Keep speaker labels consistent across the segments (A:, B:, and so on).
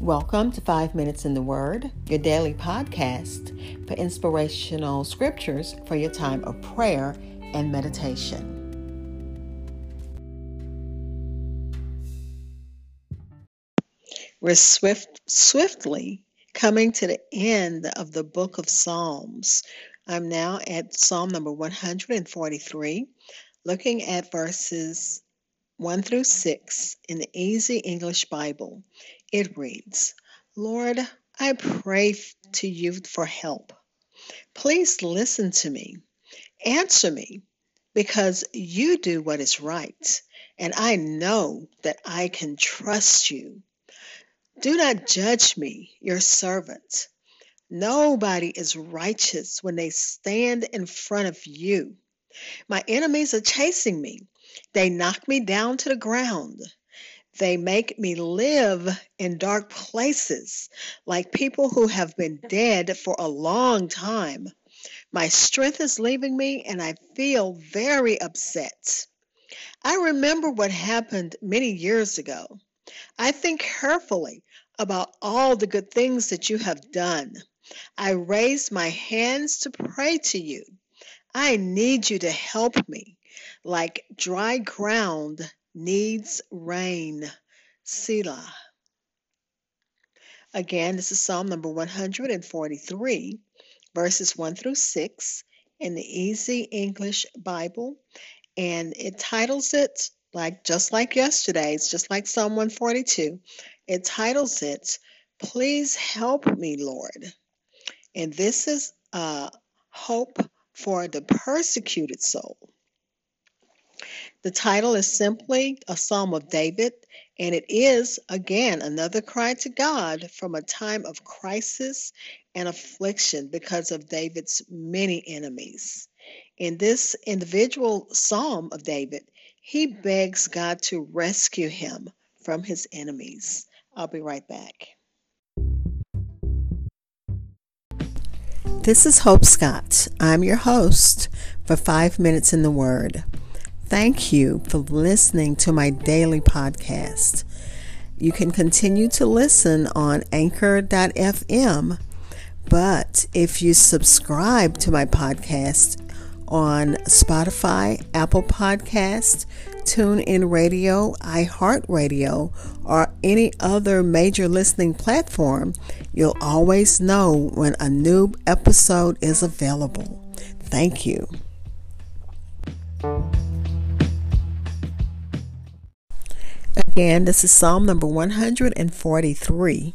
A: Welcome to Five Minutes in the Word, your daily podcast for inspirational scriptures for your time of prayer and meditation. We're swift, swiftly coming to the end of the book of Psalms. I'm now at Psalm number 143, looking at verses 1 through 6 in the Easy English Bible. It reads Lord, I pray to you for help. Please listen to me. Answer me because you do what is right, and I know that I can trust you. Do not judge me, your servant. Nobody is righteous when they stand in front of you. My enemies are chasing me. They knock me down to the ground. They make me live in dark places like people who have been dead for a long time. My strength is leaving me and I feel very upset. I remember what happened many years ago. I think carefully about all the good things that you have done. I raise my hands to pray to you. I need you to help me, like dry ground needs rain. Selah. Again, this is Psalm number 143, verses 1 through 6 in the Easy English Bible. And it titles it like just like yesterday, it's just like Psalm 142. It titles it, Please Help Me, Lord. And this is uh, hope for the persecuted soul. The title is simply a Psalm of David, and it is, again, another cry to God from a time of crisis and affliction because of David's many enemies. In this individual Psalm of David, he begs God to rescue him from his enemies. I'll be right back. This is Hope Scott. I'm your host for Five Minutes in the Word. Thank you for listening to my daily podcast. You can continue to listen on anchor.fm, but if you subscribe to my podcast on Spotify, Apple Podcast, TuneIn Radio, iHeartRadio, or any other major listening platform, you'll always know when a new episode is available. Thank you. Again, this is Psalm number 143,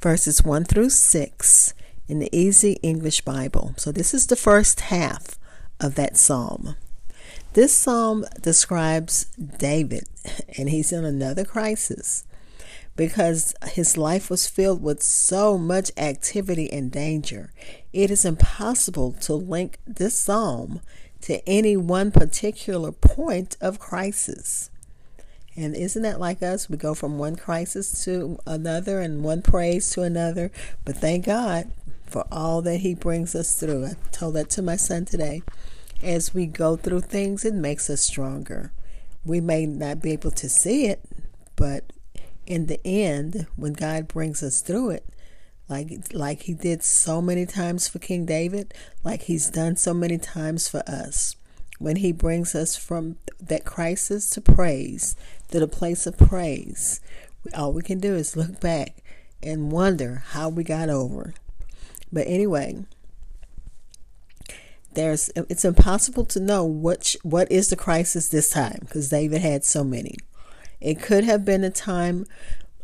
A: verses 1 through 6 in the Easy English Bible. So, this is the first half of that psalm. This psalm describes David, and he's in another crisis because his life was filled with so much activity and danger. It is impossible to link this psalm to any one particular point of crisis. And isn't that like us? We go from one crisis to another and one praise to another. But thank God for all that He brings us through. I told that to my son today. As we go through things, it makes us stronger. We may not be able to see it, but in the end, when God brings us through it, like like he did so many times for King David, like he's done so many times for us. When he brings us from that crisis to praise, to the place of praise, all we can do is look back and wonder how we got over. But anyway, there's it's impossible to know which what is the crisis this time because David had so many. It could have been a time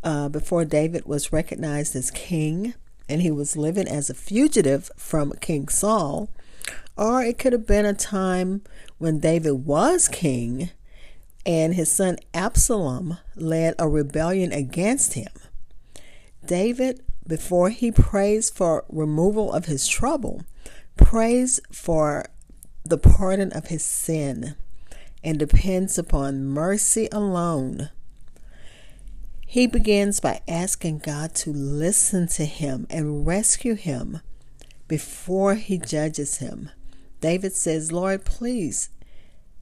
A: uh, before David was recognized as king and he was living as a fugitive from King Saul, or it could have been a time when David was king and his son Absalom led a rebellion against him. David, before he prays for removal of his trouble, prays for the pardon of his sin and depends upon mercy alone. He begins by asking God to listen to him and rescue him before he judges him. David says, Lord, please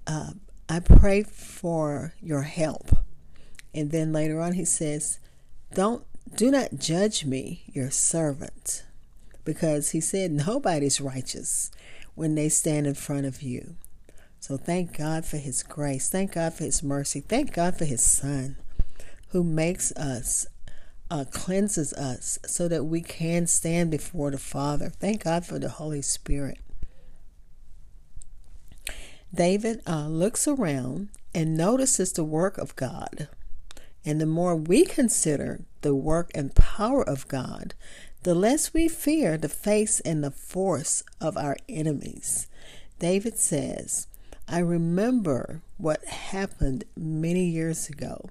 A: uh, I pray for your help. And then later on, he says, Don't Do not judge me, your servant, because he said nobody's righteous when they stand in front of you. So thank God for his grace. Thank God for his mercy. Thank God for his son who makes us, uh, cleanses us so that we can stand before the Father. Thank God for the Holy Spirit. David uh, looks around and notices the work of God. And the more we consider the work and power of God, the less we fear the face and the force of our enemies. David says, I remember what happened many years ago.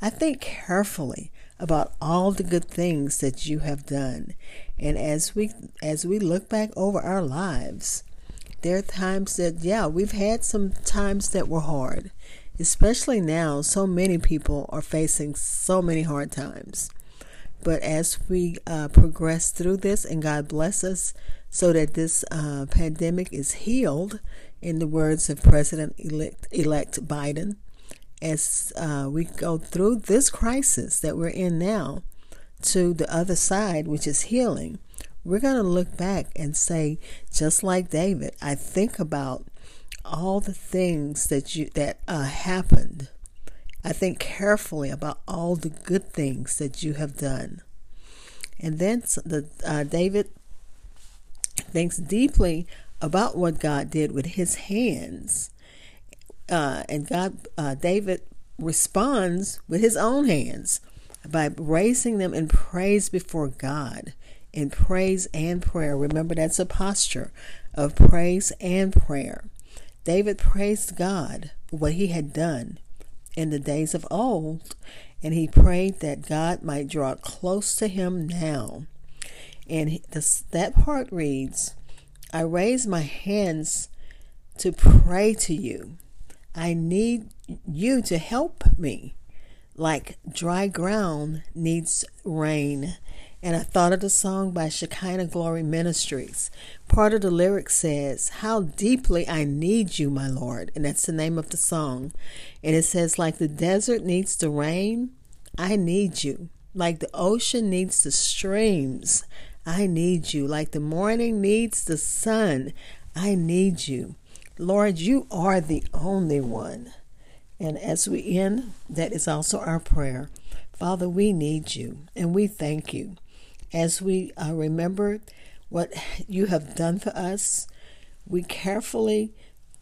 A: I think carefully about all the good things that you have done. And as we as we look back over our lives, there are times that yeah, we've had some times that were hard. Especially now, so many people are facing so many hard times. But as we uh, progress through this and God bless us so that this uh, pandemic is healed, in the words of President elect Biden, as uh, we go through this crisis that we're in now to the other side, which is healing, we're going to look back and say, just like David, I think about all the things that you that uh, happened. I think carefully about all the good things that you have done, and then the uh, David thinks deeply about what God did with His hands, uh, and God uh, David responds with his own hands by raising them in praise before God in praise and prayer. Remember, that's a posture of praise and prayer. David praised God for what he had done in the days of old, and he prayed that God might draw close to him now. And this, that part reads, I raise my hands to pray to you. I need you to help me, like dry ground needs rain and I thought of the song by Shekinah Glory Ministries. Part of the lyric says, How deeply I need you, my Lord. And that's the name of the song. And it says, Like the desert needs the rain, I need you. Like the ocean needs the streams, I need you. Like the morning needs the sun, I need you. Lord, you are the only one. And as we end, that is also our prayer. Father, we need you and we thank you as we uh, remember what you have done for us, we carefully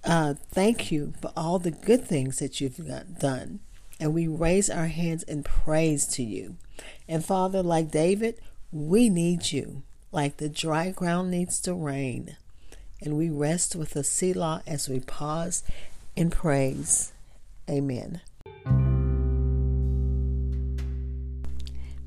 A: uh, thank you for all the good things that you've done. And we raise our hands in praise to you. And Father, like David, we need you, like the dry ground needs the rain. And we rest with a Selah as we pause in praise. Amen.